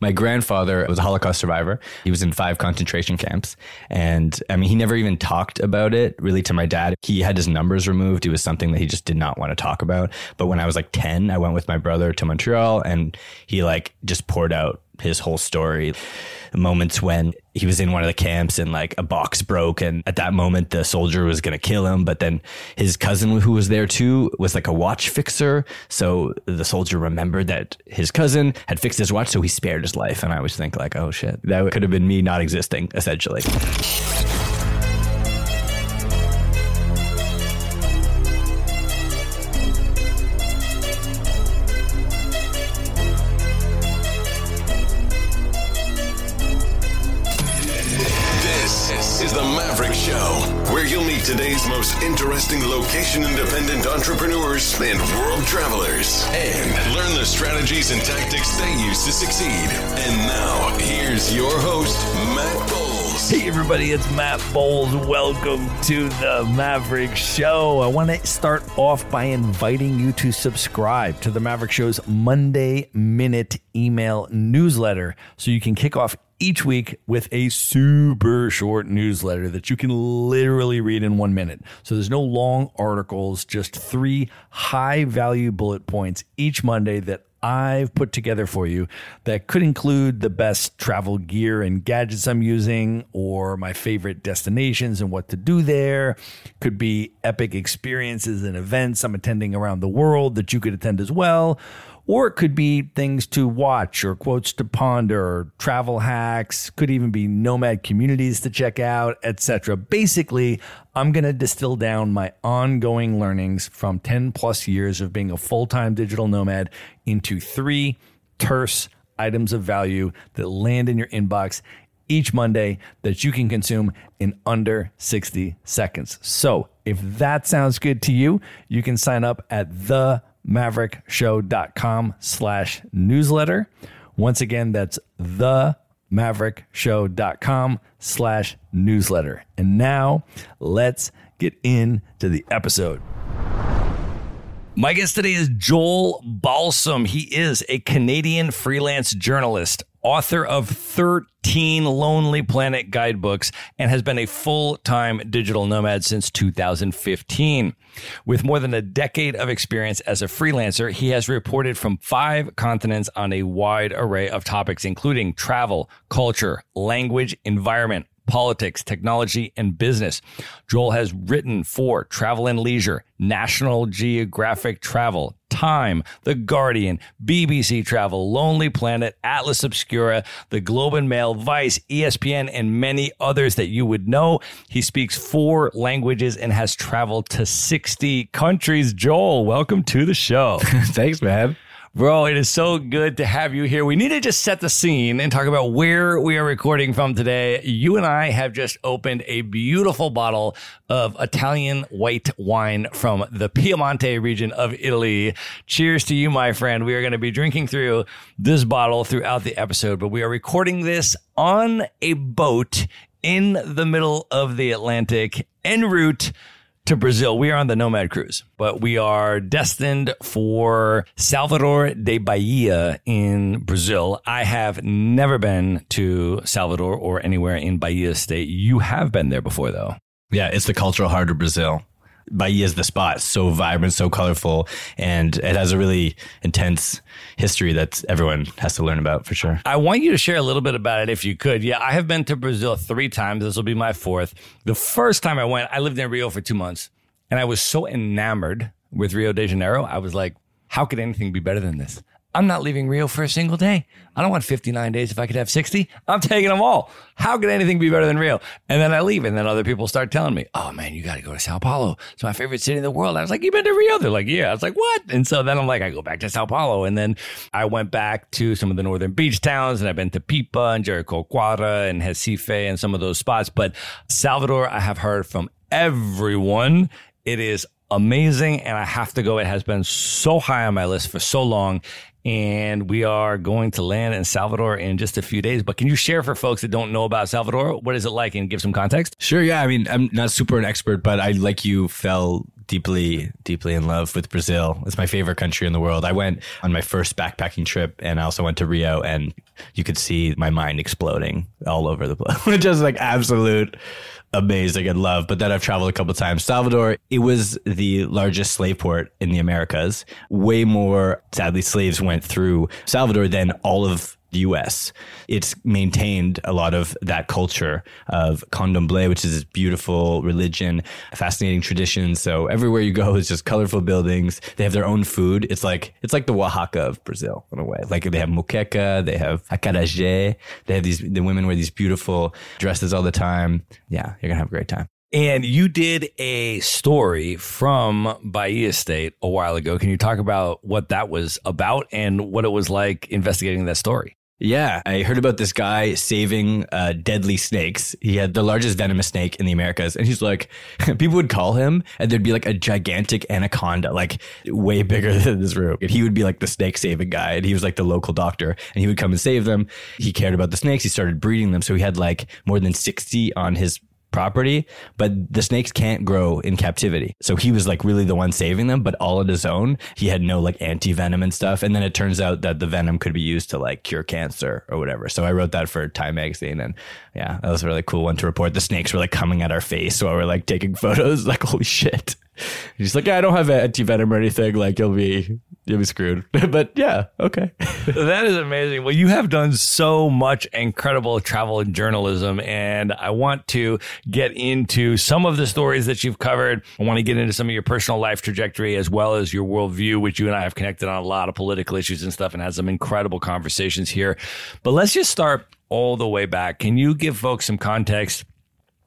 My grandfather was a Holocaust survivor. He was in five concentration camps. And I mean, he never even talked about it really to my dad. He had his numbers removed. It was something that he just did not want to talk about. But when I was like 10, I went with my brother to Montreal and he like just poured out his whole story. Moments when he was in one of the camps and like a box broke, and at that moment the soldier was going to kill him. But then his cousin, who was there too, was like a watch fixer. So the soldier remembered that his cousin had fixed his watch, so he spared his life. And I always think like, oh shit, that could have been me not existing, essentially. Independent entrepreneurs and world travelers and learn the strategies and tactics they use to succeed. And now, here's your host, Matt Bowles. Hey, everybody, it's Matt Bowles. Welcome to the Maverick Show. I want to start off by inviting you to subscribe to the Maverick Show's Monday Minute email newsletter so you can kick off each week with a super short newsletter that you can literally read in one minute. So there's no long articles, just three high value bullet points each Monday that I've put together for you that could include the best travel gear and gadgets I'm using, or my favorite destinations and what to do there. Could be epic experiences and events I'm attending around the world that you could attend as well. Or it could be things to watch or quotes to ponder or travel hacks, could even be nomad communities to check out, etc. Basically, I'm going to distill down my ongoing learnings from 10 plus years of being a full-time digital nomad into three terse items of value that land in your inbox each Monday that you can consume in under 60 seconds. So, if that sounds good to you, you can sign up at the maverickshow.com slash newsletter. Once again, that's the maverickshow.com slash newsletter. And now let's get into the episode. My guest today is Joel Balsam. He is a Canadian freelance journalist, author of 13 Lonely Planet guidebooks, and has been a full time digital nomad since 2015. With more than a decade of experience as a freelancer, he has reported from five continents on a wide array of topics, including travel, culture, language, environment, politics, technology, and business. Joel has written for Travel and Leisure, National Geographic Travel, Time, The Guardian, BBC Travel, Lonely Planet, Atlas Obscura, The Globe and Mail, Vice, ESPN, and many others that you would know. He speaks four languages and has traveled to 60 countries. Joel, welcome to the show. Thanks, man. Bro, it is so good to have you here. We need to just set the scene and talk about where we are recording from today. You and I have just opened a beautiful bottle of Italian white wine from the Piemonte region of Italy. Cheers to you, my friend. We are going to be drinking through this bottle throughout the episode, but we are recording this on a boat in the middle of the Atlantic en route to Brazil. We are on the Nomad Cruise, but we are destined for Salvador de Bahia in Brazil. I have never been to Salvador or anywhere in Bahia state. You have been there before, though. Yeah, it's the cultural heart of Brazil. Bahia is the spot. So vibrant, so colorful, and it has a really intense history that everyone has to learn about for sure. I want you to share a little bit about it if you could. Yeah, I have been to Brazil three times. This will be my fourth. The first time I went, I lived in Rio for two months, and I was so enamored with Rio de Janeiro. I was like, how could anything be better than this? I'm not leaving Rio for a single day. I don't want 59 days if I could have 60. I'm taking them all. How could anything be better than Rio? And then I leave, and then other people start telling me, oh man, you got to go to Sao Paulo. It's my favorite city in the world. I was like, you been to Rio? They're like, yeah. I was like, what? And so then I'm like, I go back to Sao Paulo. And then I went back to some of the northern beach towns, and I've been to Pipa and Jericoacoara and Recife and some of those spots. But Salvador, I have heard from everyone. It is amazing and I have to go. It has been so high on my list for so long. And we are going to land in Salvador in just a few days. But can you share for folks that don't know about Salvador? What is it like and give some context? Sure. Yeah. I mean, I'm not super an expert, but I, like you, fell deeply, deeply in love with Brazil. It's my favorite country in the world. I went on my first backpacking trip and I also went to Rio and you could see my mind exploding all over the place. Just like absolute amazing and love. But then I've traveled a couple times. Salvador, it was the largest slave port in the Americas. Way more, sadly, slaves went through Salvador than all of the US. It's maintained a lot of that culture of candomblé, which is this beautiful religion, fascinating traditions. So everywhere you go is just colorful buildings. They have their own food. It's like it's like the Oaxaca of Brazil in a way. Like they have moqueca, they have acarajé. They have these the women wear these beautiful dresses all the time. Yeah, you're gonna have a great time. And you did a story from Bahia State a while ago. Can you talk about what that was about and what it was like investigating that story? Yeah, I heard about this guy saving uh, deadly snakes. He had the largest venomous snake in the Americas, and he's like, people would call him, and there'd be like a gigantic anaconda, like way bigger than this room. And he would be like the snake saving guy, and he was like the local doctor, and he would come and save them. He cared about the snakes. He started breeding them, so he had like more than sixty on his property, but the snakes can't grow in captivity. So he was like really the one saving them, but all on his own. He had no like anti venom and stuff. And then it turns out that the venom could be used to like cure cancer or whatever. So I wrote that for Time Magazine. And yeah, that was a really cool one to report. The snakes were like coming at our face while we're like taking photos. Like, holy shit. He's like, yeah, I don't have anti venom or anything. Like, you'll be you'll be screwed. but yeah, okay. that is amazing. Well, you have done so much incredible travel and journalism, and I want to get into some of the stories that you've covered. I want to get into some of your personal life trajectory as well as your worldview, which you and I have connected on a lot of political issues and stuff, and had some incredible conversations here. But let's just start all the way back. Can you give folks some context?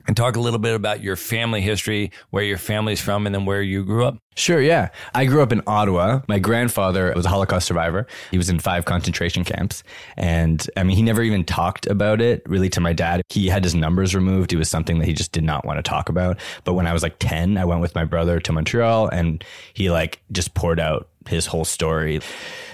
And talk a little bit about your family history, where your family's from, and then where you grew up. Sure, yeah. I grew up in Ottawa. My grandfather was a Holocaust survivor. He was in five concentration camps. And I mean, he never even talked about it really to my dad. He had his numbers removed. It was something that he just did not want to talk about. But when I was like 10, I went with my brother to Montreal and he like just poured out his whole story.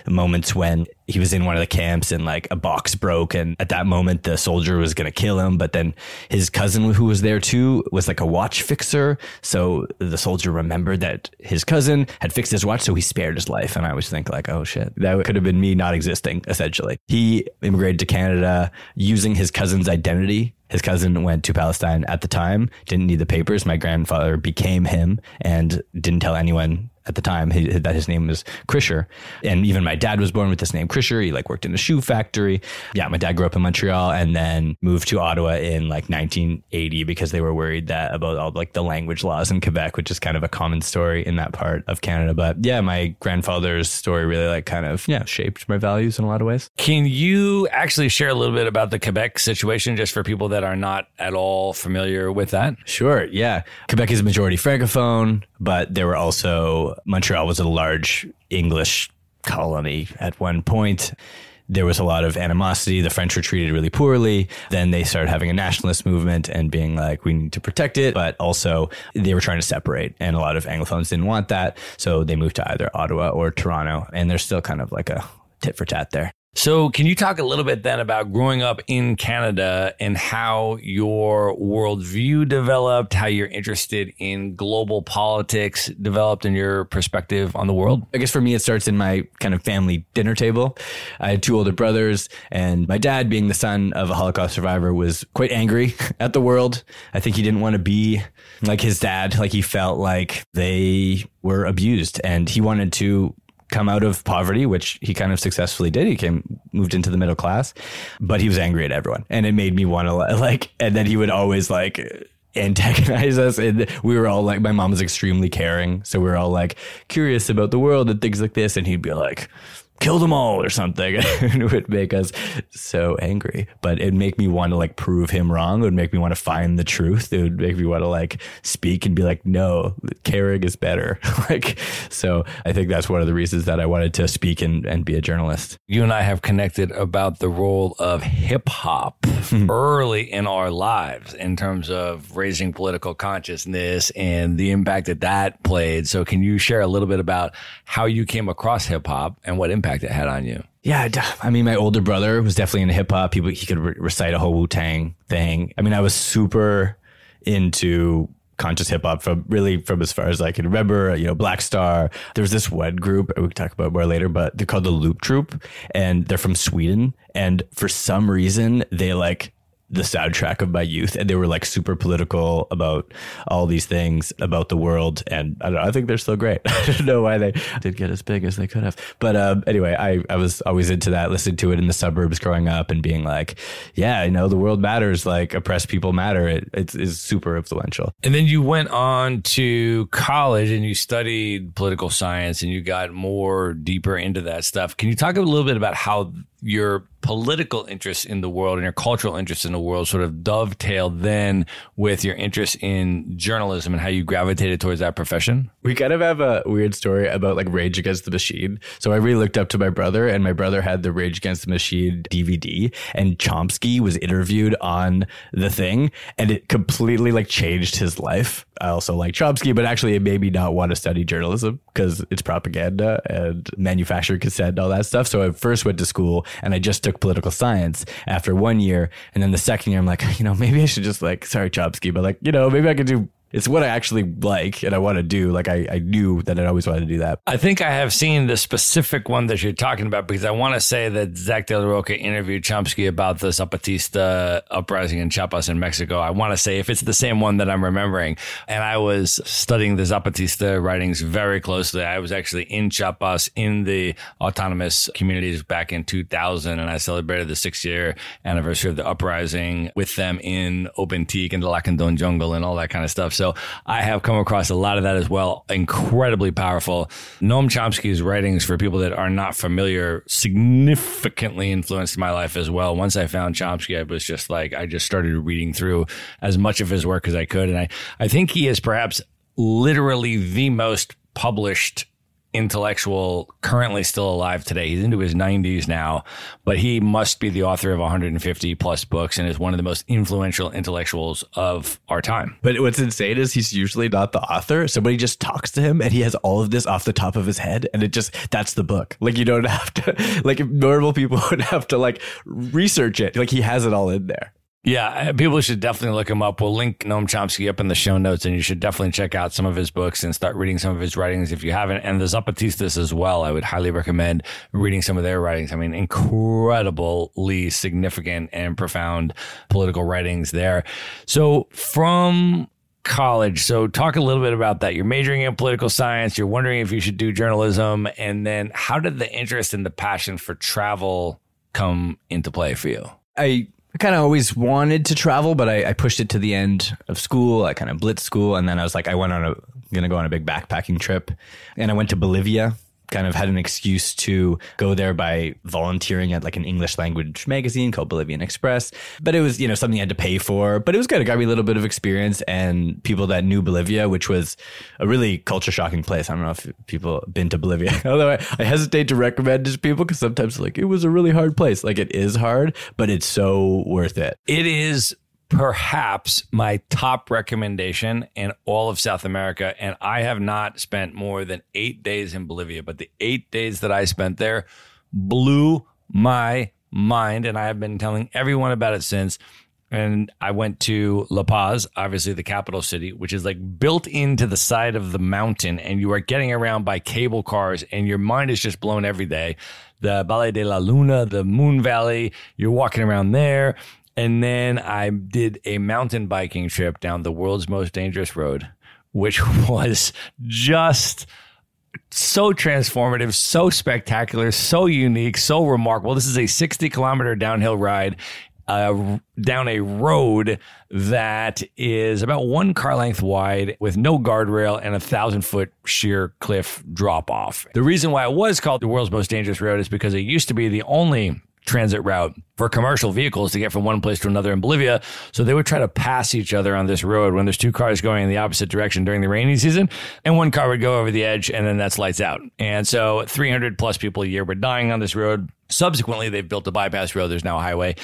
Moments when he was in one of the camps and like a box broke, and at that moment the soldier was gonna kill him. But then his cousin, who was there too, was like a watch fixer. So the soldier remembered that his cousin had fixed his watch, so he spared his life. And I always think like, oh shit, that could have been me not existing. Essentially, he immigrated to Canada using his cousin's identity his cousin went to Palestine at the time, didn't need the papers. My grandfather became him and didn't tell anyone at the time he, that his name was Krisher. And even my dad was born with this name Krisher. He like worked in a shoe factory. Yeah, my dad grew up in Montreal and then moved to Ottawa in like 1980 because they were worried that about all like the language laws in Quebec, which is kind of a common story in that part of Canada. But yeah, my grandfather's story really like kind of yeah shaped my values in a lot of ways. Can you actually share a little bit about the Quebec situation just for people that are not at all familiar with that? Sure. Yeah. Quebec is majority francophone, but there were also Montreal was a large English colony at one point. There was a lot of animosity. The French were treated really poorly. Then they started having a nationalist movement and being like, we need to protect it. But also, they were trying to separate. And a lot of Anglophones didn't want that. So they moved to either Ottawa or Toronto. And there's still kind of like a tit for tat there. So, can you talk a little bit then about growing up in Canada and how your worldview developed, how you're interested in global politics developed, and your perspective on the world? I guess for me, it starts in my kind of family dinner table. I had two older brothers, and my dad, being the son of a Holocaust survivor, was quite angry at the world. I think he didn't want to be like his dad. Like he felt like they were abused, and he wanted to come out of poverty, which he kind of successfully did. He came, moved into the middle class, but he was angry at everyone. And it made me want to like, and then he would always like, antagonize us and we were all like my mom was extremely caring so we were all like curious about the world and things like this and he'd be like kill them all or something. it would make us so angry, but it'd make me want to like prove him wrong. It would make me want to find the truth. It would make me want to like speak and be like, no, caring is better. like, so I think that's one of the reasons that I wanted to speak and, and be a journalist. You and I have connected about the role of hip hop hmm. early in our lives in terms of raising political consciousness and the impact that that played. So can you share a little bit about how you came across hip hop and what impact impact it had on you? Yeah, I mean, my older brother was definitely into hip hop. He he could re- recite a whole Wu Tang thing. I mean, I was super into conscious hip hop from really from as far as I can remember. You know, Black Star. There was this one group we can talk about more later, but they're called the Loop Troop, and they're from Sweden. And for some reason, they like the soundtrack of my youth and they were like super political about all these things about the world and I, don't know, I think they're still great. I don't know why they did get as big as they could have. But um, anyway I, I was always into that listening to it in the suburbs growing up and being like yeah you know the world matters like oppressed people matter. It, it is super influential. And then you went on to college and you studied political science and you got more deeper into that stuff. Can you talk a little bit about how your political interests in the world and your cultural interests in the world sort of dovetailed then with your interest in journalism and how you gravitated towards that profession? We kind of have a weird story about like Rage Against the Machine. So I really looked up to my brother, and my brother had the Rage Against the Machine DVD, and Chomsky was interviewed on the thing, and it completely like changed his life. I also like Chomsky, but actually it made me not want to study journalism because it's propaganda and manufactured consent and all that stuff. So I first went to school and I just took political science after one year. And then the second year, I'm like, you know, maybe I should just like, sorry, Chomsky, but like, you know, maybe I could do it's what I actually like and I want to do. Like I, I knew that I'd always wanted to do that. I think I have seen the specific one that you're talking about because I want to say that Zach De La Rocha interviewed Chomsky about the Zapatista uprising in Chiapas in Mexico. I want to say if it's the same one that I'm remembering. And I was studying the Zapatista writings very closely. I was actually in Chiapas in the autonomous communities back in 2000 and I celebrated the six year anniversary of the uprising with them in Oventik and the Lacandon jungle and all that kind of stuff. So I have come across a lot of that as well. Incredibly powerful. Noam Chomsky's writings, for people that are not familiar, significantly influenced my life as well. Once I found Chomsky, I was just like, I just started reading through as much of his work as I could. And I, I think he is perhaps literally the most published intellectual currently still alive today. He's into his 90s now, but he must be the author of 150 plus books and is one of the most influential intellectuals of our time. But what's insane is he's usually not the author. Somebody just talks to him and he has all of this off the top of his head and it just that's the book. Like you don't have to like normal people would have to like research it. Like he has it all in there. Yeah, people should definitely look him up. We'll link Noam Chomsky up in the show notes, and you should definitely check out some of his books and start reading some of his writings if you haven't. And the Zapatistas as well. I would highly recommend reading some of their writings. I mean, incredibly significant and profound political writings there. So from college. So talk a little bit about that. You're majoring in political science. You're wondering if you should do journalism. And then how did the interest and the passion for travel come into play for you? I I kind of always wanted to travel, but I, I, pushed it to the end of school. I kind of blitzed school, and then I was like, I went on a gonna go on a big backpacking trip, and I went to Bolivia kind of had an excuse to go there by volunteering at like an English language magazine called Bolivian Express. But it was, you know, something I had to pay for, but it was good. It got me a little bit of experience and people that knew Bolivia, which was a really culture shocking place. I don't know if people have been to Bolivia, although I, I hesitate to recommend it to people because sometimes like it was a really hard place. Like it is hard, but it's so worth it. It is perhaps my top recommendation in all of South America. And I have not spent more than eight days in Bolivia, but the eight days that I spent there blew my mind, and I have been telling everyone about it since. And I went to La Paz, obviously the capital city, which is like built into the side of the mountain, and you are getting around by cable cars, and your mind is just blown every day. The Valle de la Luna, the Moon Valley, you're walking around there. And then I did a mountain biking trip down the world's most dangerous road, which was just so transformative, so spectacular, so unique, so remarkable. This is a 60 kilometer downhill ride uh, down a road that is about one car length wide with no guardrail and a thousand foot sheer cliff drop off. The reason why it was called the world's most dangerous road is because it used to be the only transit route for commercial vehicles to get from one place to another in Bolivia. So they would try to pass each other on this road when there's two cars going in the opposite direction during the rainy season. And one car would go over the edge and then that's lights out. And so 300 plus people a year were dying on this road. Subsequently, they've built a bypass road. There's now a highway.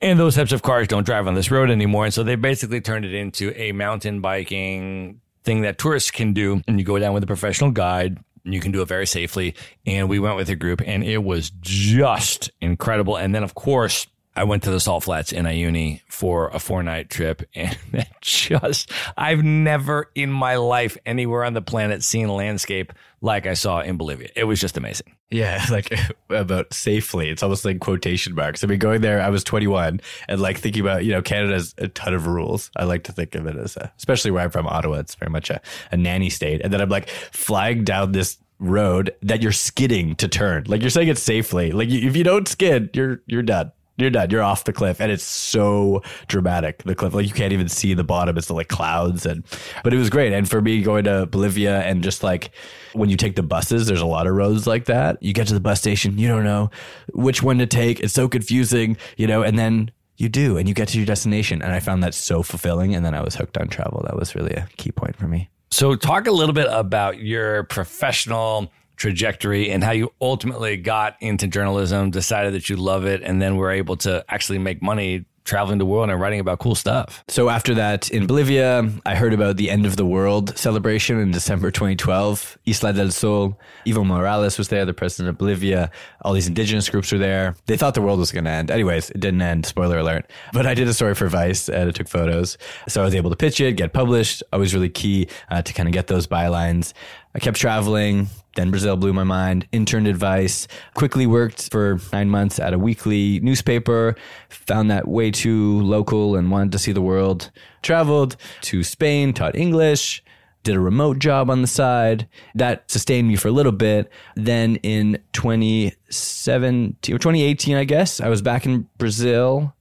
And those types of cars don't drive on this road anymore. And so they basically turned it into a mountain biking thing that tourists can do. And you go down with a professional guide. You can do it very safely. And we went with a group and it was just incredible. And then, of course, I went to the Salt Flats in Uyuni for a four night trip and just, I've never in my life anywhere on the planet seen a landscape like I saw in Bolivia. It was just amazing. Yeah, like about safely. It's almost like quotation marks. I mean, going there, I was 21 and like thinking about, you know, Canada's a ton of rules. I like to think of it as a, especially where I'm from, Ottawa, it's very much a, a nanny state. And then I'm like flying down this road that you're skidding to turn. Like you're saying it safely. Like if you don't skid, you're, you're done you're done. You're off the cliff, and it's so dramatic. The cliff, like you can't even see the bottom. It's like clouds, and but it was great. And for me, going to Bolivia and just like when you take the buses, there's a lot of roads like that. You get to the bus station, you don't know which one to take. It's so confusing, you know. And then you do, and you get to your destination. And I found that so fulfilling. And then I was hooked on travel. That was really a key point for me. So, talk a little bit about your professional trajectory and how you ultimately got into journalism, decided that you love it, and then were able to actually make money traveling the world and writing about cool stuff. So after that in Bolivia, I heard about the end of the world celebration in December 2012. Isla del Sol, Evo Morales was there, the president of Bolivia. All these indigenous groups were there. They thought the world was going to end. Anyways, it didn't end. Spoiler alert. But I did a story for Vice and I took photos. So I was able to pitch it, get published. Always really key uh, to kind of get those bylines. I kept traveling, then Brazil blew my mind. Interned at Vice. Quickly worked for nine months at a weekly newspaper. Found that way too local and wanted to see the world. Traveled to Spain, taught English. Did a remote job on the side. That sustained me for a little bit. Then in 2017 or 2018, I guess, I was back in Brazil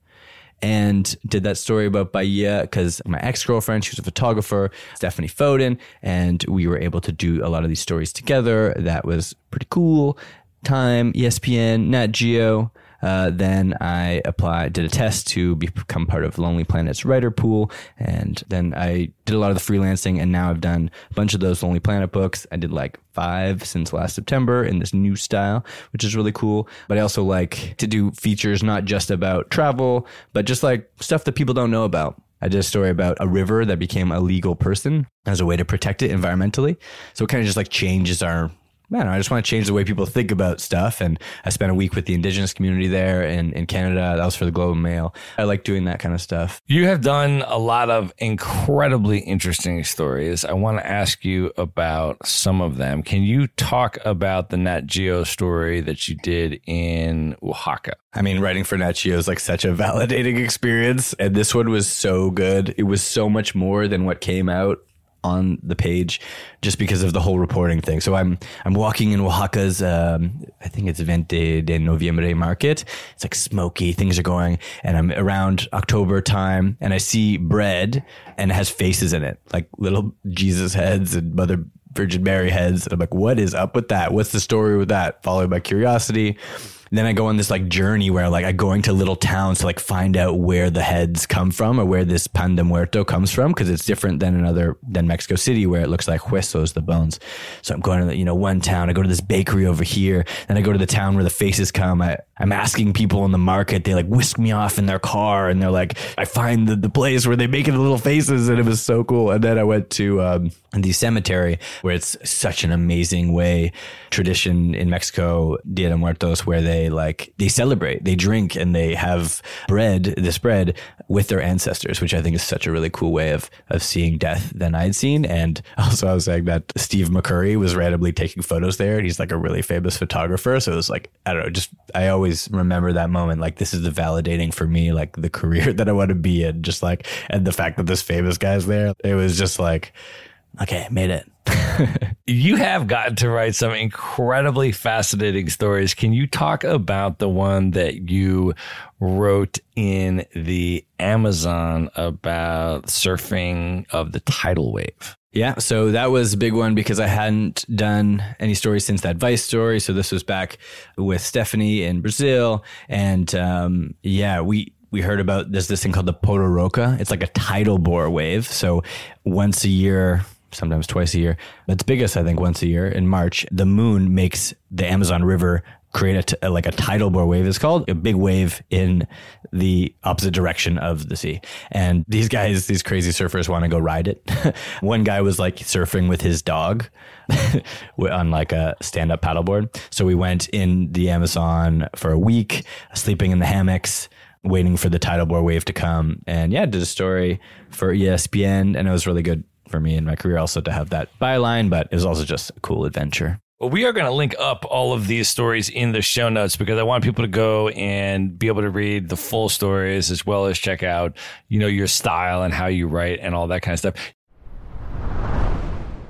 and did that story about Bahia because my ex girlfriend, she was a photographer, Stephanie Foden, and we were able to do a lot of these stories together. That was pretty cool. Time, ESPN, Nat Geo. Uh, then I applied, did a test to become part of Lonely Planet's writer pool. And then I did a lot of the freelancing. And now I've done a bunch of those Lonely Planet books. I did like five since last September in this new style, which is really cool. But I also like to do features not just about travel, but just like stuff that people don't know about. I did a story about a river that became a legal person as a way to protect it environmentally. So it kind of just like changes our man, I just want to change the way people think about stuff. And I spent a week with the indigenous community there in, in Canada. That was for the Globe and Mail. I like doing that kind of stuff. You have done a lot of incredibly interesting stories. I want to ask you about some of them. Can you talk about the Nat Geo story that you did in Oaxaca? I mean, writing for Nat Geo is like such a validating experience. And this one was so good. It was so much more than what came out on the page just because of the whole reporting thing. So I'm I'm walking in Oaxaca's um, I think it's Veinte de Noviembre market. It's like smoky, things are going, and I'm around October time, and I see bread and it has faces in it, like little Jesus heads and Mother Virgin Mary heads. And I'm like, what is up with that? What's the story with that? Followed by curiosity then I go on this like journey where like I going to little towns to like find out where the heads come from or where this pan de muerto comes from because it's different than another than Mexico City where it looks like huesos, the bones. So I'm going to you know one town. I go to this bakery over here. Then I go to the town where the faces come. I, I'm asking people in the market. They like whisk me off in their car and they're like, I find the, the place where they make the little faces and it was so cool. And then I went to um, the cemetery where it's such an amazing way. Tradition in Mexico Dia de Muertos where they like they celebrate they drink and they have bread this bread with their ancestors which I think is such a really cool way of of seeing death than I'd seen. And also I was saying that Steve McCurry was randomly taking photos there and he's like a really famous photographer. So it was like I don't know just I always remember that moment like this is the validating for me like the career that I want to be in just like and the fact that this famous guy's there. It was just like okay, made it. you have gotten to write some incredibly fascinating stories. Can you talk about the one that you wrote in the Amazon about surfing of the tidal wave? Yeah, so that was a big one because I hadn't done any stories since that Vice story. So this was back with Stephanie in Brazil, and um, yeah, we we heard about there's this thing called the Pororoca. It's like a tidal bore wave. So once a year, sometimes twice a year. It's biggest, I think, once a year. In March. The moon makes the Amazon River create like a tidal bore wave. Is called a big wave in the opposite direction of the sea. And these guys these crazy surfers want to go ride it. One guy was like surfing with his dog on like a stand-up paddleboard. So we went in the amazon for a week sleeping in the hammocks waiting for the tidal bore wave to come. And yeah did a story for espn and it was really good for me in my career also to have that byline, but it was also just a cool adventure. Well, we are going to link up all of these stories in the show notes because I want people to go and be able to read the full stories as well as check out, you know, your style and how you write and all that kind of stuff.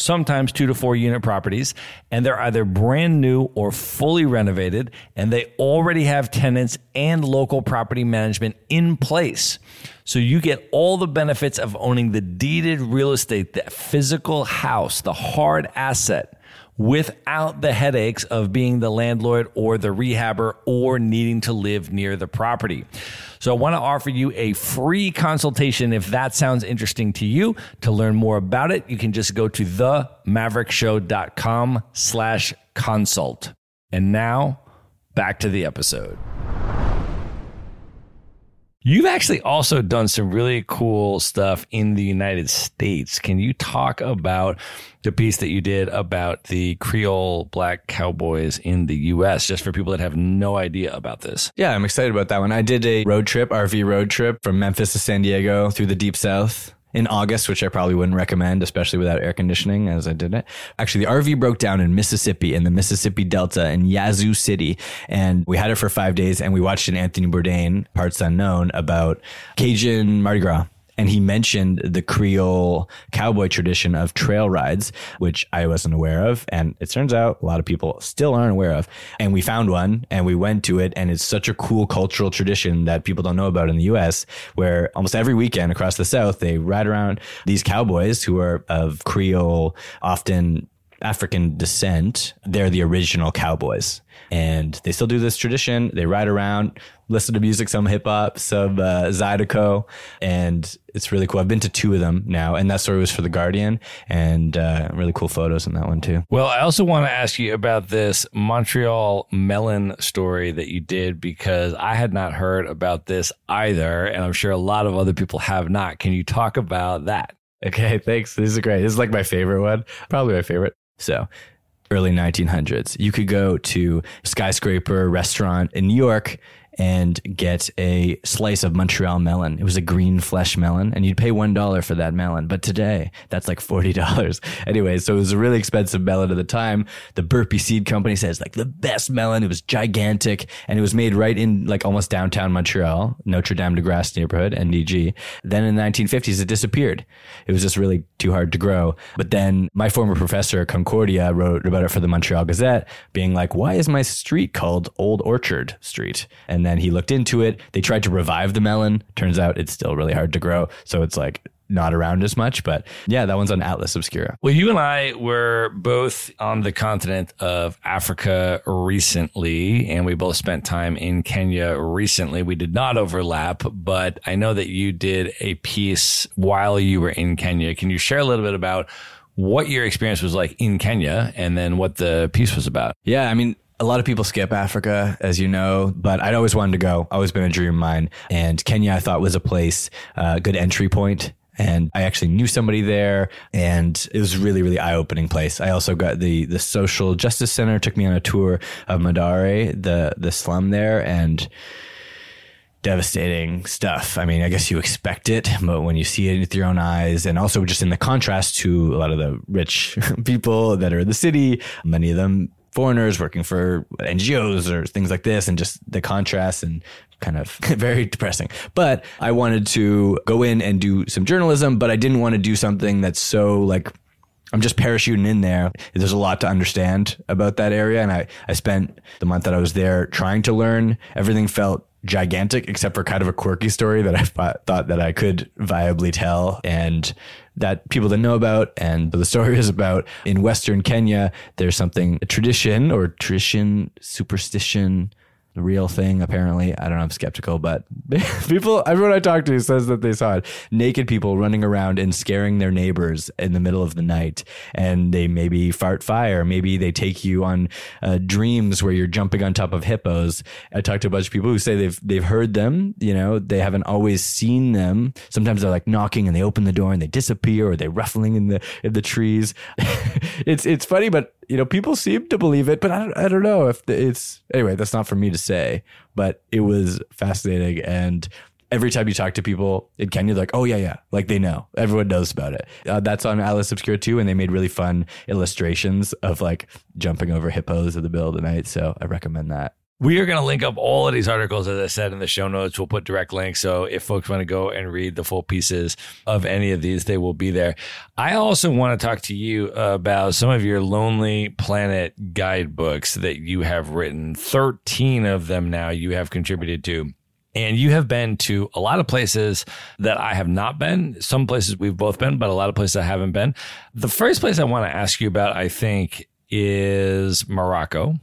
sometimes two to four unit properties, and they're either brand new or fully renovated, and they already have tenants and local property management in place. So you get all the benefits of owning the deeded real estate, the physical house, the hard asset without the headaches of being the landlord or the rehabber or needing to live near the property. So I want to offer you a free consultation if that sounds interesting to you. To learn more about it, you can just go to themaverickshow.com slash consult. And now back to the episode. You've actually also done some really cool stuff in the United States. Can you talk about the piece that you did about the Creole black cowboys in the US, just for people that have no idea about this? Yeah, I'm excited about that one. I did a road trip, RV road trip from Memphis to San Diego through the deep south in August, which I probably wouldn't recommend, especially without air conditioning as I did it. Actually, the RV broke down in Mississippi in the Mississippi Delta in Yazoo City. And we had it for five days and we watched an Anthony Bourdain, Parts Unknown, about Cajun Mardi Gras and he mentioned the Creole cowboy tradition of trail rides, which I wasn't aware of. And it turns out a lot of people still aren't aware of. And we found one and we went to it. And it's such a cool cultural tradition that people don't know about in the US, where almost every weekend across the South, they ride around these cowboys who are of Creole, often African descent. They're the original cowboys and they still do this tradition. They ride around, listen to music, some hip hop, some uh, Zydeco, and it's really cool. I've been to two of them now, and that story was for the Guardian, and uh, really cool photos in that one too. Well, I also want to ask you about this Montreal melon story that you did because I had not heard about this either, and I'm sure a lot of other people have not. Can you talk about that? Okay, thanks. This is great. This is like my favorite one, probably my favorite. So early 1900s. You could go to skyscraper restaurant in New York and get a slice of Montreal melon. It was a green flesh melon, and you'd pay one dollar for that melon. But today, that's like forty dollars. anyway, so it was a really expensive melon at the time. The Burpee Seed Company says like the best melon. It was gigantic, and it was made right in like almost downtown Montreal, Notre Dame de Grace neighborhood, NDG. Then in the 1950s, it disappeared. It was just really too hard to grow. But then my former professor at Concordia wrote about it for the Montreal Gazette, being like, "Why is my street called Old Orchard Street?" And then he looked into it. They tried to revive the melon. Turns out it's still really hard to grow. So it's like not around as much. But yeah, that one's on Atlas Obscura. Well, you and I were both on the continent of Africa recently, and we both spent time in Kenya recently. We did not overlap, but I know that you did a piece while you were in Kenya. Can you share a little bit about what your experience was like in Kenya and then what the piece was about? Yeah, I mean, a lot of people skip Africa, as you know, but I'd always wanted to go. Always been a dream of mine. And Kenya, I thought was a place, a uh, good entry point. And I actually knew somebody there, and it was really, really eye opening place. I also got the the social justice center took me on a tour of Mathare, the the slum there, and devastating stuff. I mean, I guess you expect it, but when you see it with your own eyes, and also just in the contrast to a lot of the rich people that are in the city, many of them foreigners working for NGOs or things like this, and just the contrast and kind of very depressing. But I wanted to go in and do some journalism, but I didn't want to do something that's so like I'm just parachuting in there. There's a lot to understand about that area. And I, I spent the month that I was there trying to learn. Everything felt gigantic, except for kind of a quirky story that I thought, thought that I could viably tell and that people didn't know about. And the story is about in Western Kenya, there's something, a tradition or tradition, superstition, the real thing. Apparently, I don't know. I'm skeptical, but people, everyone I talk to says that they saw it. Naked people running around and scaring their neighbors in the middle of the night, and they maybe fart fire. Maybe they take you on uh, dreams where you're jumping on top of hippos. I talked to a bunch of people who say they've they've heard them. You know, they haven't always seen them. Sometimes they're like knocking and they open the door and they disappear, or they're ruffling in the in the trees. it's it's funny, but you know, people seem to believe it, but I don't, I don't know if it's anyway. That's not for me to say, but it was fascinating. And every time you talk to people in Kenya, they're like, "Oh yeah, yeah," like they know. Everyone knows about it. Uh, that's on Atlas Obscura too, and they made really fun illustrations of like jumping over hippos in the middle of the night. So I recommend that. We are going to link up all of these articles, as I said in the show notes. We'll put direct links. So if folks want to go and read the full pieces of any of these, they will be there. I also want to talk to you about some of your Lonely Planet guidebooks that you have written. 13 of them now you have contributed to. And you have been to a lot of places that I have not been. Some places we've both been, but a lot of places I haven't been. The first place I want to ask you about, I think, is Morocco.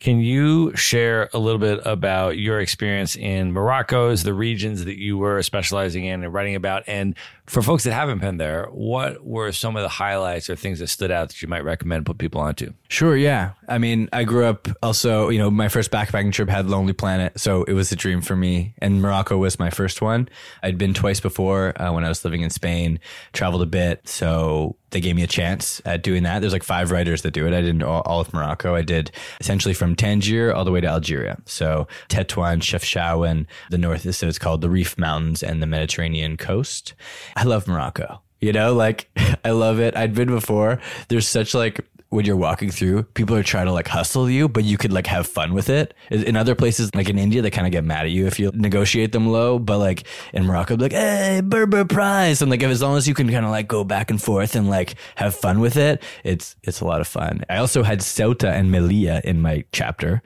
Can you share a little bit about your experience in Morocco's, the regions that you were specializing in and writing about? And for folks that haven't been there, what were some of the highlights or things that stood out that you might recommend put people onto? Sure, yeah. I mean, I grew up also, you know, my first backpacking trip had Lonely Planet, so it was a dream for me. And Morocco was my first one. I'd been twice before uh, when I was living in Spain, traveled a bit, so they gave me a chance at doing that. There's like five writers that do it. I did all, all of Morocco. I did essentially from Tangier all the way to Algeria. So Tetuan, Chefchaouen, the north, so it's called the Rif Mountains and the Mediterranean coast. I love Morocco. You know, like I love it. I'd been before. There's such like when you're walking through, people are trying to like hustle you, but you could like have fun with it. In other places, like in India, they kind of get mad at you if you negotiate them low. But like in Morocco, like, hey, Berber prize. And like, if, as long as you can kind of like go back and forth and like have fun with it, it's, it's a lot of fun. I also had Ceuta and Melilla in my chapter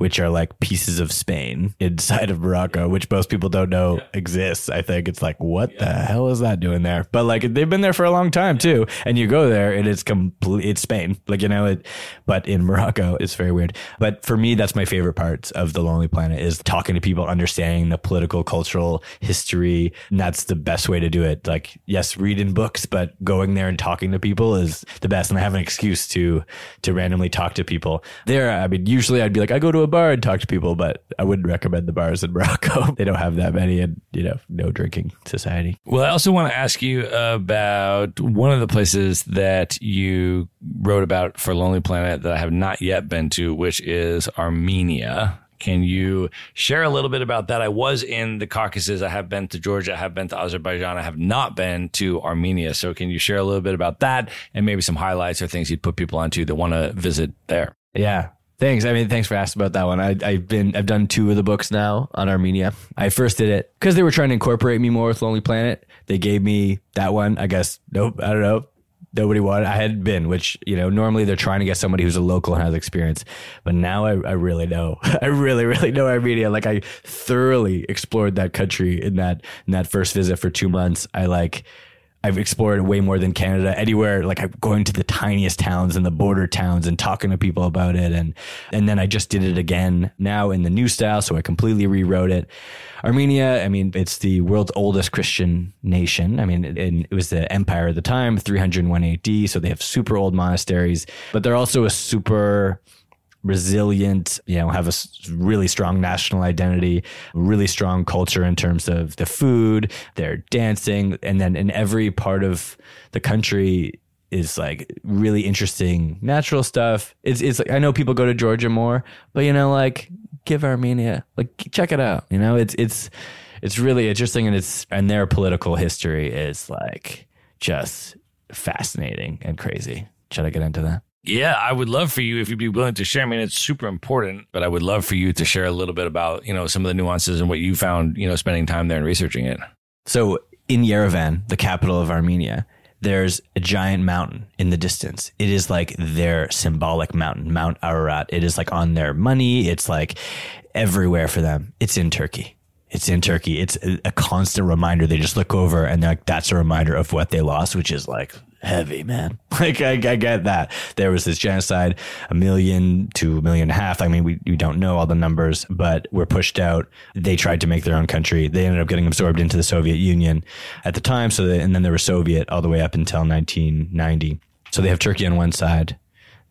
which are like pieces of Spain inside of Morocco, which most people don't know yeah. exists. I think it's like, what yeah. the hell is that doing there? But like they've been there for a long time too. And you go there and it's complete, it's Spain. Like, you know, it, but in Morocco, it's very weird. But for me, that's my favorite parts of the Lonely Planet is talking to people, understanding the political, cultural history. And that's the best way to do it. Like, yes, reading books, but going there and talking to people is the best. And I have an excuse to, to randomly talk to people there. I mean, usually I'd be like, I go to a bar and talk to people, but I wouldn't recommend the bars in Morocco. they don't have that many and, you know, no drinking society. Well, I also want to ask you about one of the places that you wrote about for Lonely Planet that I have not yet been to, which is Armenia. Can you share a little bit about that? I was in the Caucasus. I have been to Georgia. I have been to Azerbaijan. I have not been to Armenia. So can you share a little bit about that and maybe some highlights or things you'd put people onto that want to visit there? Yeah. Thanks. I mean, thanks for asking about that one. I, have been, I've done two of the books now on Armenia. I first did it because they were trying to incorporate me more with Lonely Planet. They gave me that one. I guess, nope, I don't know. Nobody wanted. I had been, which you know, normally they're trying to get somebody who's a local and has experience, but now I, I really know. I really, really know Armenia. Like I thoroughly explored that country in that in that first visit for two months. I like I've explored way more than Canada. Anywhere like I'm going to the tiniest towns and the border towns and talking to people about it, and and then I just did it again now in the new style, so I completely rewrote it. Armenia, I mean, it's the world's oldest Christian nation. I mean, it, it was the empire at the time, 301 AD, so they have super old monasteries, but they're also a super resilient, you know, have a really strong national identity, really strong culture in terms of the food, their dancing, and then in every part of the country is like really interesting natural stuff. It's it's like I know people go to Georgia more, but you know, like give Armenia, like check it out. You know, it's it's it's really interesting and it's and their political history is like just fascinating and crazy. Should I get into that? Yeah, I would love for you if you'd be willing to share. I mean, it's super important, but I would love for you to share a little bit about, you know, some of the nuances and what you found, you know, spending time there and researching it. So in Yerevan, the capital of Armenia, there's a giant mountain in the distance. It is like their symbolic mountain, Mount Ararat. It is like on their money. It's like everywhere for them. It's in Turkey. It's in Turkey. It's a constant reminder. They just look over and like, that's a reminder of what they lost, which is like heavy, man. Like I, I, get that there was this genocide, a million to a million and a half. I mean, we, we don't know all the numbers, but we're pushed out. They tried to make their own country. They ended up getting absorbed into the Soviet Union at the time. So, they, and then they were Soviet all the way up until 1990. So they have Turkey on one side,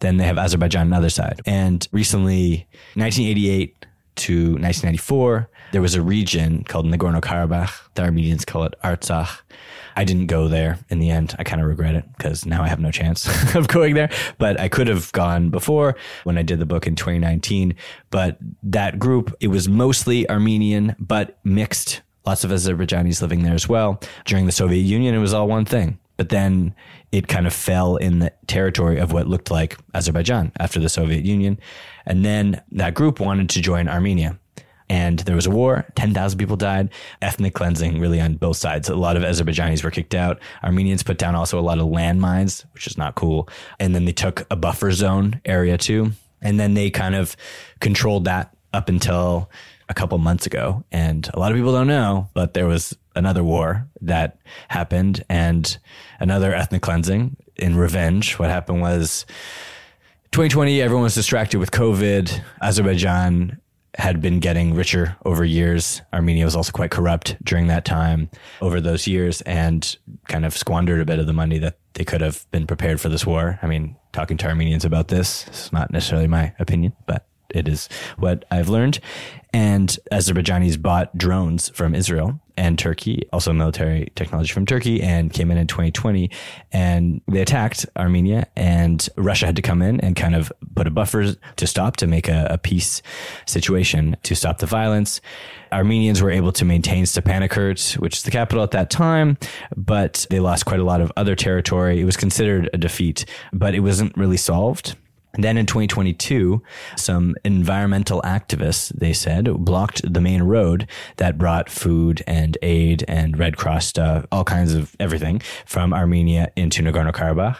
then they have Azerbaijan on the other side. And recently, 1988 to 1994, there was a region called Nagorno Karabakh. The Armenians call it Artsakh I didn't go there in the end. I kind of regret it because now I have no chance of going there. But I could have gone before when I did the book in 2019. But that group, it was mostly Armenian, but mixed. Lots of Azerbaijanis living there as well. During the Soviet Union, it was all one thing. But then it kind of fell in the territory of what looked like Azerbaijan after the Soviet Union. And then that group wanted to join Armenia and there was a war. 10,000 people died. Ethnic cleansing really on both sides. A lot of Azerbaijanis were kicked out. Armenians put down also a lot of landmines, which is not cool. And then they took a buffer zone area too. And then they kind of controlled that up until a couple months ago. And a lot of people don't know, but there was another war that happened and another ethnic cleansing in revenge. What happened was 2020, everyone was distracted with COVID. Azerbaijan had been getting richer over years. Armenia was also quite corrupt during that time over those years and kind of squandered a bit of the money that they could have been prepared for this war. I mean, talking to Armenians about this, it's not necessarily my opinion, but it is what I've learned. And Azerbaijanis bought drones from Israel and Turkey, also military technology from Turkey, and came in in 2020. And they attacked Armenia, and Russia had to come in and kind of put a buffer to stop, to make a, a peace situation, to stop the violence. Armenians were able to maintain Stepanakert, which is the capital at that time, but they lost quite a lot of other territory. It was considered a defeat, but it wasn't really solved. And then in 2022, some environmental activists, they said, blocked the main road that brought food and aid and Red Cross stuff, all kinds of everything from Armenia into Nagorno Karabakh.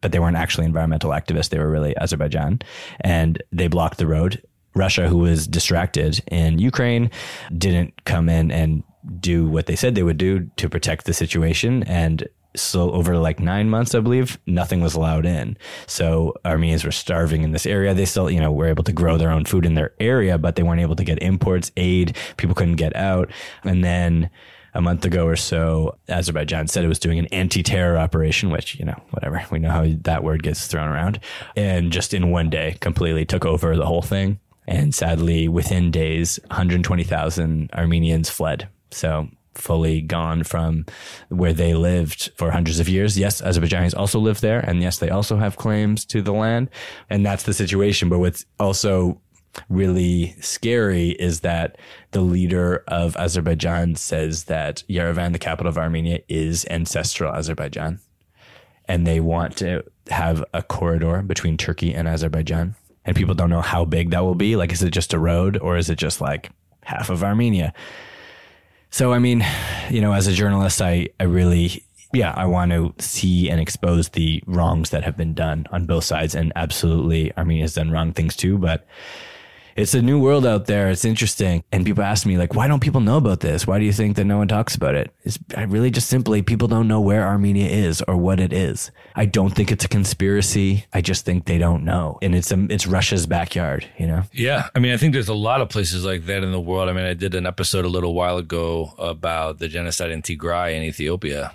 But they weren't actually environmental activists. They were really Azerbaijan. And they blocked the road. Russia, who was distracted in Ukraine, didn't come in and do what they said they would do to protect the situation and so over like nine months, I believe, nothing was allowed in. So Armenians were starving in this area. They still, you know, were able to grow their own food in their area, but they weren't able to get imports, aid. People couldn't get out. And then a month ago or so, Azerbaijan said it was doing an anti-terror operation, which, you know, whatever. We know how that word gets thrown around. And just in one day, completely took over the whole thing. And sadly, within days, 120,000 Armenians fled. So fully gone from where they lived for hundreds of years. Yes, Azerbaijanis also live there. And yes, they also have claims to the land. And that's the situation. But what's also really scary is that the leader of Azerbaijan says that Yerevan, the capital of Armenia, is ancestral Azerbaijan. And they want to have a corridor between Turkey and Azerbaijan. And people don't know how big that will be. Like, is it just a road or is it just like half of Armenia? So, I mean, you know, as a journalist, I, I really, yeah, I want to see and expose the wrongs that have been done on both sides. And absolutely, Armenia has done wrong things too. But it's a new world out there. It's interesting. And people ask me, like, why don't people know about this? Why do you think that no one talks about it? It's I really just simply people don't know where Armenia is or what it is. I don't think it's a conspiracy. I just think they don't know. And it's a, it's Russia's backyard, you know? Yeah. I mean, I think there's a lot of places like that in the world. I mean, I did an episode a little while ago about the genocide in Tigray in Ethiopia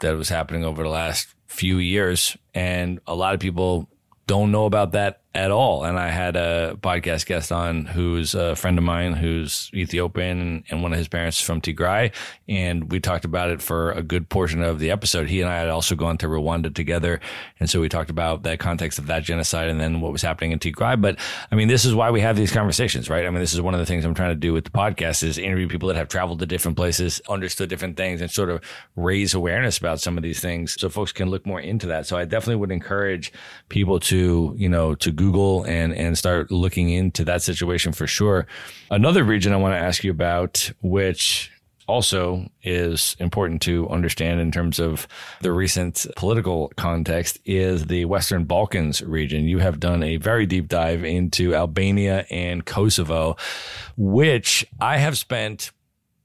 that was happening over the last few years. And a lot of people don't know about that at all. And I had a podcast guest on who's a friend of mine who's Ethiopian and one of his parents from Tigray. And we talked about it for a good portion of the episode. He and I had also gone to Rwanda together. And so we talked about the context of that genocide and then what was happening in Tigray. But I mean, this is why we have these conversations, right? I mean, this is one of the things I'm trying to do with the podcast is interview people that have traveled to different places, understood different things and sort of raise awareness about some of these things so folks can look more into that. So I definitely would encourage people to, you know, to Google and and start looking into that situation for sure. Another region I want to ask you about, which also is important to understand in terms of the recent political context is the Western Balkans region. You have done a very deep dive into Albania and Kosovo, which I have spent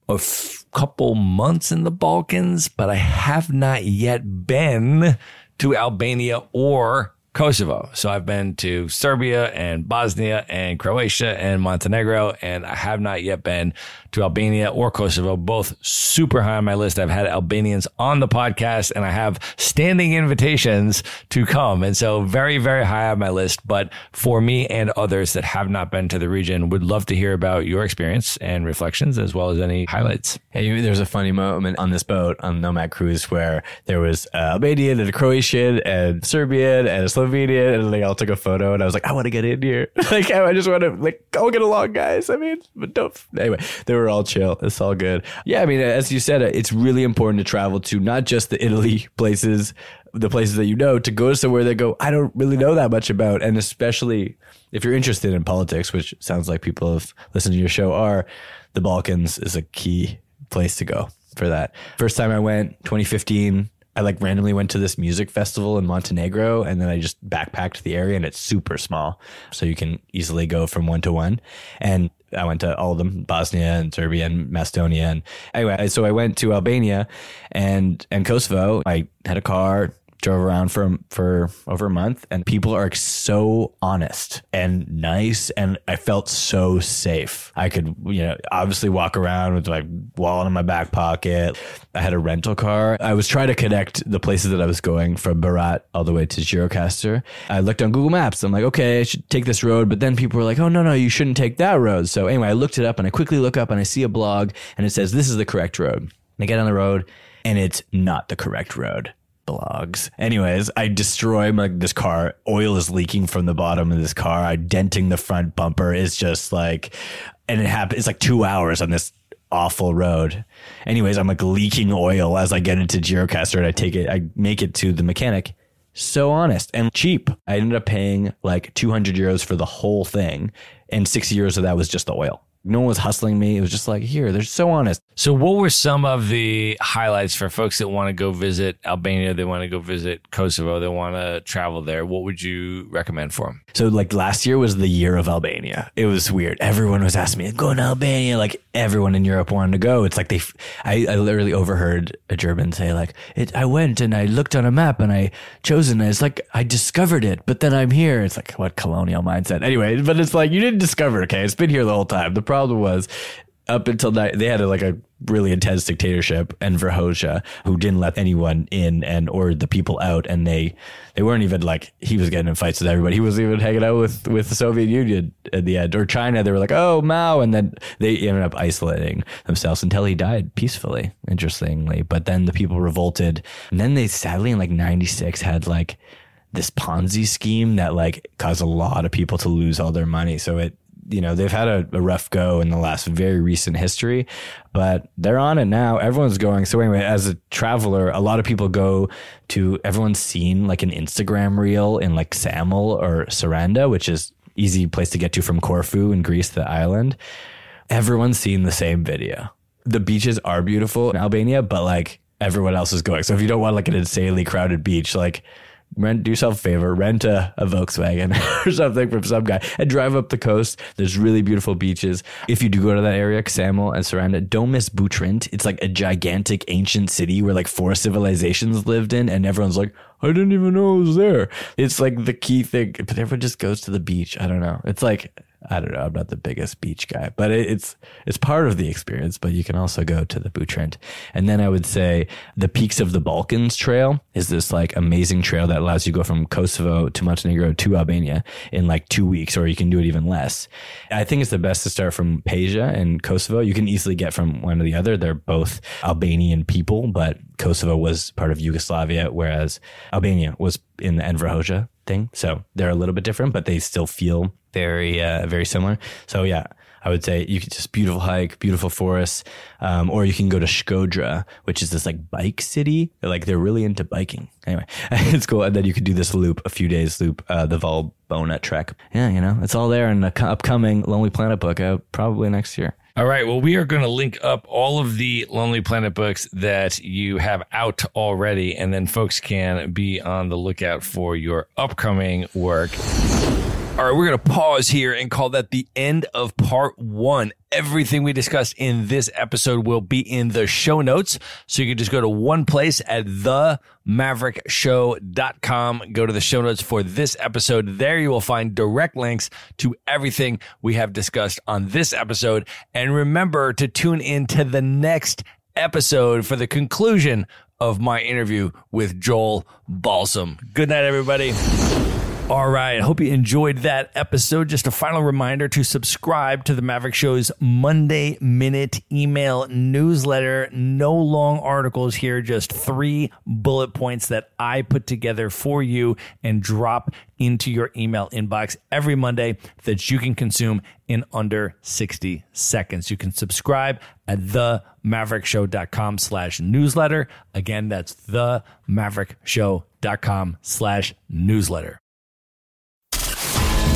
a f- couple months in the Balkans, but I have not yet been to Albania or Kosovo. So I've been to Serbia and Bosnia and Croatia and Montenegro, and I have not yet been to Albania or Kosovo, both super high on my list. I've had Albanians on the podcast and I have standing invitations to come. And so very, very high on my list. But for me and others that have not been to the region, would love to hear about your experience and reflections as well as any highlights. Hey, there's a funny moment on this boat on Nomad Cruise where there was uh, Albanian and a Croatian and Serbian and a Slovenian and they all took a photo and I was like, I want to get in here. like, I just want to like go get along, guys. I mean, but don't. Anyway, they were all chill. It's all good. Yeah, I mean, as you said, it's really important to travel to not just the Italy places, the places that you know, to go to somewhere that go, I don't really know that much about. And especially if you're interested in politics, which sounds like people have listened to your show are, the Balkans is a key place to go for that. First time I went, 2015. I like randomly went to this music festival in Montenegro and then I just backpacked the area and it's super small. So you can easily go from one to one. And I went to all of them, Bosnia and Serbia and Macedonia. And anyway, so I went to Albania and, and Kosovo. I had a car, drove around for for over a month and people are so honest and nice and I felt so safe. I could, you know, obviously walk around with my wallet in my back pocket. I had a rental car. I was trying to connect the places that I was going from Berat all the way to Gjirokastër. I looked on Google Maps. I'm like, okay, I should take this road, but then people were like, "Oh no, no, you shouldn't take that road." So anyway, I looked it up and I quickly look up and I see a blog and it says this is the correct road. And I get on the road and it's not the correct road blogs. Anyways, I destroy my, this car. Oil is leaking from the bottom of this car. I denting the front bumper. It's just like, and it happened. It's like two hours on this awful road. Anyways, I'm like leaking oil as I get into Gjirokastër and I take it, I make it to the mechanic. So honest and cheap. I ended up paying like 200 euros for the whole thing, and 60 euros of that was just the oil. No one was hustling me. It was just like, here, they're so honest. So, what were some of the highlights for folks that want to go visit Albania? They want to go visit Kosovo. They want to travel there. What would you recommend for them? So, like last year was the year of Albania. It was weird. Everyone was asking me, go to Albania. Like everyone in Europe wanted to go. It's like they, I, I literally overheard a German say, like, it, I went and I looked on a map and I chose it. It's like, I discovered it, but then I'm here. It's like, what colonial mindset? Anyway, but it's like, you didn't discover it, okay? It's been here the whole time. The problem was up until that, they had a, like a really intense dictatorship Enver Hoxha who didn't let anyone in and or the people out and they they weren't even like he was getting in fights with everybody. He was even hanging out with with the Soviet Union at the end or China. They were like oh Mao and then they ended up isolating themselves until he died peacefully interestingly. But then the people revolted. And then they sadly in like 96 had like this Ponzi scheme that like caused a lot of people to lose all their money. So it you know they've had a, a, rough go in the last very recent history but they're on it now. Everyone's going. So anyway as a traveler a lot of people go to everyone's seen like an instagram reel in like Ksamil or saranda which is easy place to get to from corfu in greece the island. Everyone's seen the same video. The beaches are beautiful in albania but like everyone else is going. So if you don't want like an insanely crowded beach like rent, do yourself a favor, rent a, a Volkswagen or something from some guy and drive up the coast. There's really beautiful beaches. If you do go to that area, Ksamil and it, don't miss Butrint. It's like a gigantic ancient city where like four civilizations lived in, and everyone's like, I didn't even know it was there. It's like the key thing, but everyone just goes to the beach. I don't know. It's like I don't know. I'm not the biggest beach guy, but it, it's it's part of the experience. But you can also go to the Butrint, and then I would say the Peaks of the Balkans Trail is this like amazing trail that allows you to go from Kosovo to Montenegro to Albania in like two weeks, or you can do it even less. I think it's the best to start from Peja and Kosovo. You can easily get from one to the other. They're both Albanian people, but Kosovo was part of Yugoslavia, whereas Albania was in the Enver Hoxha thing. So they're a little bit different, but they still feel very, uh, very similar. So yeah, I would say you could just beautiful hike, beautiful forests, um, or you can go to Shkodra, which is this like bike city. Like they're really into biking. Anyway, it's cool. And then you could do this loop, a few days loop, uh, the Valbona trek. Yeah, you know, it's all there in the upcoming Lonely Planet book, uh, probably next year. All right. Well, we are going to link up all of the Lonely Planet books that you have out already, and then folks can be on the lookout for your upcoming work. All right, we're going to pause here and call that the end of part one. Everything we discussed in this episode will be in the show notes. So you can just go to one place at themaverickshow.com. Go to the show notes for this episode. There you will find direct links to everything we have discussed on this episode. And remember to tune in to the next episode for the conclusion of my interview with Joel Balsam. Good night, everybody. All right. Hope you enjoyed that episode. Just a final reminder to subscribe to the Maverick Show's Monday Minute email newsletter. No long articles here, just three bullet points that I put together for you and drop into your email inbox every Monday that you can consume in under 60 seconds. You can subscribe at themaverickshow.com slash newsletter. Again, that's themaverickshow.com slash newsletter.